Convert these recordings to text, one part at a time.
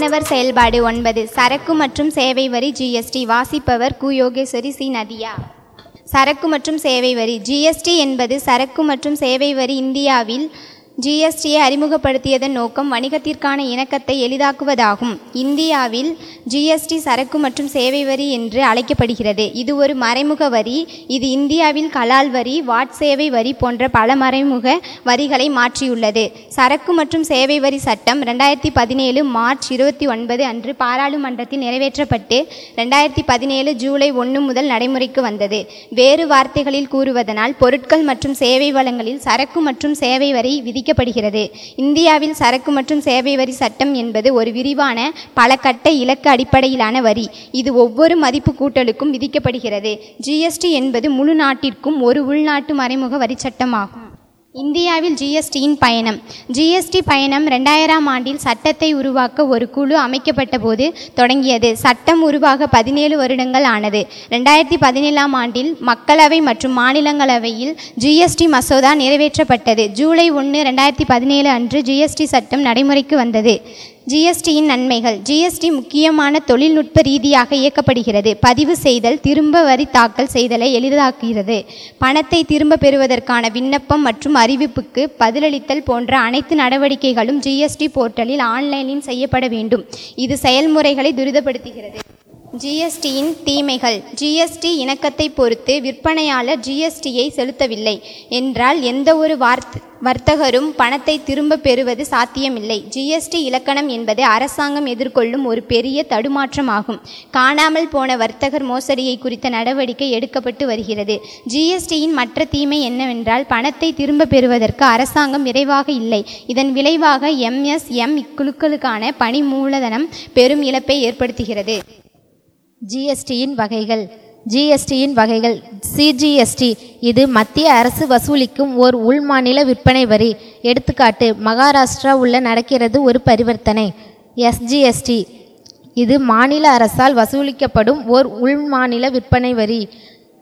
மாணவர் செயல்பாடு ஒன்பது. சரக்கு மற்றும் சேவை வரி ஜிஎஸ்டி வாசிப்பவர் கு. யோகேஸ்வரி சி. நதியா. சரக்கு மற்றும் சேவை வரி. ஜிஎஸ்டி என்பது சரக்கு மற்றும் சேவை வரி இந்தியாவில் ஜிஎஸ்டியை அறிமுகப்படுத்தியதன் நோக்கம் வணிகத்திற்கான இணக்கத்தை எளிதாக்குவதாகும். இந்தியாவில் ஜிஎஸ்டி சரக்கு மற்றும் சேவை வரி என்று அழைக்கப்படுகிறது. இது ஒரு மறைமுக வரி. இது இந்தியாவில் கலால் வரி வாட் சேவை வரி போன்ற பல மறைமுக வரிகளை மாற்றியுள்ளது. சரக்கு மற்றும் சேவை வரி சட்டம் ரெண்டாயிரத்தி பதினேழு மார்ச் இருபத்தி ஒன்பது அன்று பாராளுமன்றத்தில் நிறைவேற்றப்பட்டு ரெண்டாயிரத்தி பதினேழு ஜூலை ஒன்று முதல் நடைமுறைக்கு வந்தது. வேறு வார்த்தைகளில் கூறுவதனால் பொருட்கள் மற்றும் சேவை வளங்களில் சரக்கு மற்றும் சேவை வரி விதிக்க விதிக்கப்படுகிறது இந்தியாவில் சரக்கு மற்றும் சேவை வரி சட்டம் என்பது ஒரு விரிவான பல கட்ட இலக்கு அடிப்படையிலான வரி. இது ஒவ்வொரு மதிப்பு கூட்டலுக்கும் விதிக்கப்படுகிறது. ஜிஎஸ்டி என்பது முழு நாட்டிற்கும் ஒரு உள்நாட்டு மறைமுக வரி சட்டமாகும். இந்தியாவில் ஜிஎஸ்டியின் பயணம். ஜிஎஸ்டி பயணம் ரெண்டாயிரம் ஆண்டில் சட்டத்தை உருவாக்க ஒரு குழு அமைக்கப்பட்ட போது தொடங்கியது. சட்டம் உருவாக பதினேழு வருடங்கள் ஆனது. ரெண்டாயிரத்தி பதினேழாம் ஆண்டில் மக்களவை மற்றும் மாநிலங்களவையில் ஜிஎஸ்டி மசோதா நிறைவேற்றப்பட்டது. ஜூலை ஒன்று ரெண்டாயிரத்தி பதினேழு அன்று ஜிஎஸ்டி சட்டம் நடைமுறைக்கு வந்தது. ஜிஎஸ்டியின் நன்மைகள். ஜிஎஸ்டி முக்கியமான தொழில்நுட்ப ரீதியாக இயக்கப்படுகிறது. பதிவு செய்தல் திரும்ப வரி தாக்கல் செய்தலை எளிதாக்குகிறது. பணத்தை திரும்ப பெறுவதற்கான விண்ணப்பம் மற்றும் அறிவிப்புக்கு பதிலளித்தல் போன்ற அனைத்து நடவடிக்கைகளும் ஜிஎஸ்டி போர்ட்டலில் ஆன்லைனில் செய்யப்பட வேண்டும். இது செயல்முறைகளை துரிதப்படுத்துகிறது. ஜிஎஸ்டியின் தீமைகள். ஜிஎஸ்டி இணக்கத்தை பொறுத்து விற்பனையாளர் ஜிஎஸ்டியை செலுத்தவில்லை என்றால் எந்த ஒரு வார்த் வர்த்தகரும் பணத்தை திரும்ப பெறுவது சாத்தியமில்லை. ஜிஎஸ்டி இலக்கணம் என்பது அரசாங்கம் எதிர்கொள்ளும் ஒரு பெரிய தடுமாற்றமாகும். காணாமல் போன வர்த்தகர் மோசடியை குறித்த நடவடிக்கை எடுக்கப்பட்டு வருகிறது. ஜிஎஸ்டியின் மற்ற தீமை என்னவென்றால் பணத்தை திரும்ப பெறுவதற்கு அரசாங்கம் விரைவாக இல்லை. இதன் விளைவாக எம்எஸ்எம் இக்குழுக்களுக்கான பணி மூலதனம் பெரும் இழப்பை ஏற்படுத்துகிறது. ஜிஎஸ்டியின் வகைகள். ஜிஎஸ்டியின் வகைகள். சிஜிஎஸ்டி இது மத்திய அரசு வசூலிக்கும் ஓர் உள்மாநில விற்பனை வரி. எடுத்துக்காட்டு மகாராஷ்டிரா உள்ள நடக்கிறது ஒரு பரிவர்த்தனை. எஸ்ஜிஎஸ்டி இது மாநில அரசால் வசூலிக்கப்படும் ஓர் உள்மாநில விற்பனை வரி.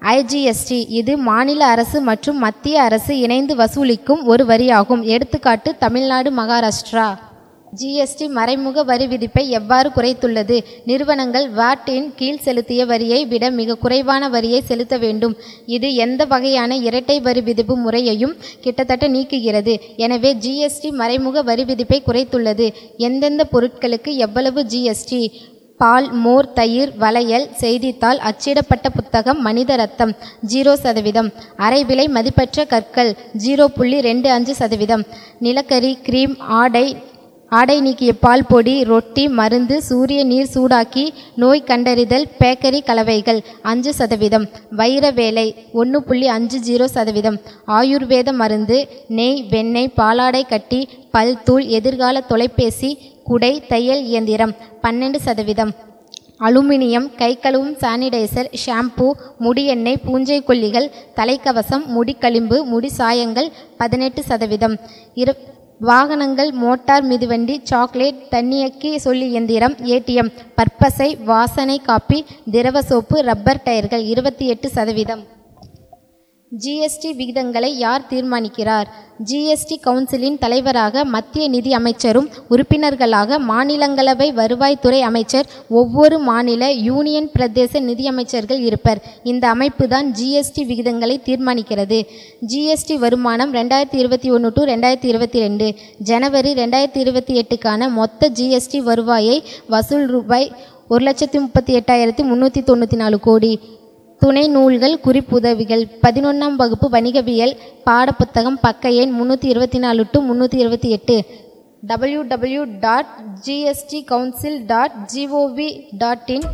ஐஜிஎஸ்டி இது மாநில அரசு மற்றும் மத்திய அரசு இணைந்து வசூலிக்கும் ஒரு வரியாகும். எடுத்துக்காட்டு தமிழ்நாடு மகாராஷ்டிரா. ஜிஎஸ்டி மறைமுக வரி விதிப்பை எவ்வாறு குறைத்துள்ளது? நிறுவனங்கள் வாட்டின் கீழ் செலுத்திய வரியை விட மிக குறைவான வரியை செலுத்த வேண்டும். இது எந்த வகையான இரட்டை வரி விதிப்பு முறையையும் கிட்டத்தட்ட நீக்குகிறது. எனவே ஜிஎஸ்டி மறைமுக வரி விதிப்பை குறைத்துள்ளது. எந்தெந்த பொருட்களுக்கு எவ்வளவு ஜிஎஸ்டி? பால் மோர் தயிர் வளையல் செய்தித்தாள் அச்சிடப்பட்ட புத்தகம் மனித ரத்தம் ஜீரோ சதவீதம். அரை விலை மதிப்பற்ற கற்கள் ஜீரோ புள்ளி ரெண்டு அஞ்சு சதவீதம். நிலக்கரி கிரீம் ஆடை ஆடை நீக்கிய பால் பொடி ரொட்டி மருந்து சூரிய நீர் சூடாக்கி நோய் கண்டறிதல் பேக்கரி கலவைகள் அஞ்சு சதவீதம் வைர வேலை ஒன்று புள்ளி அஞ்சு ஜீரோ சதவீதம் ஆயுர்வேத மருந்து நெய் வெண்ணெய் பாலாடை கட்டி பல் தூள் எதிர்கால தொலைபேசி குடை தையல் இயந்திரம் பன்னெண்டு சதவீதம் அலுமினியம் கை கழுவும் சானிடைசர் ஷாம்பு முடி எண்ணெய் பூஞ்சை கொல்லிகள் தலைக்கவசம் முடிக்களிம்பு முடி சாயங்கள் பதினெட்டு சதவீதம் இரு வாகனங்கள் மோட்டார் மிதிவண்டி சாக்லேட் தண்ணியக்கி சொல்லி இயந்திரம் ஏடிஎம் பற்பசை வாசனை காப்பி திரவ சோப்பு ரப்பர் டயர்கள் இருபத்தி எட்டு சதவீதம். ஜிஎஸ்டி விகிதங்களை யார் தீர்மானிக்கிறார்? ஜிஎஸ்டி கவுன்சிலின் தலைவராக மத்திய நிதி அமைச்சரும் உறுப்பினர்களாக மாநிலங்களவை வருவாய்த்துறை அமைச்சர் ஒவ்வொரு மாநில யூனியன் பிரதேச நிதியமைச்சர்கள் இருப்பர். இந்த அமைப்பு தான் ஜிஎஸ்டி விகிதங்களை தீர்மானிக்கிறது. ஜிஎஸ்டி வருமானம் ரெண்டாயிரத்தி இருபத்தி ஒன்று டு ரெண்டாயிரத்தி இருபத்தி ரெண்டு. ஜனவரி ரெண்டாயிரத்தி இருபத்தி எட்டுக்கான மொத்த ஜிஎஸ்டி வருவாயை வசூல் ரூபாய் ஒரு லட்சத்தி முப்பத்தி எட்டாயிரத்தி முந்நூற்றி தொண்ணூற்றி நாலு கோடி. துணை நூல்கள் குறிப்புதவிகள். பதினொன்றாம் வகுப்பு வணிகவியல் பாடப்புத்தகம் பக்க எண் முந்நூற்றி இருபத்தி நாலு டு முந்நூற்றி இருபத்தி எட்டு. W W dot GST council dot gov dot in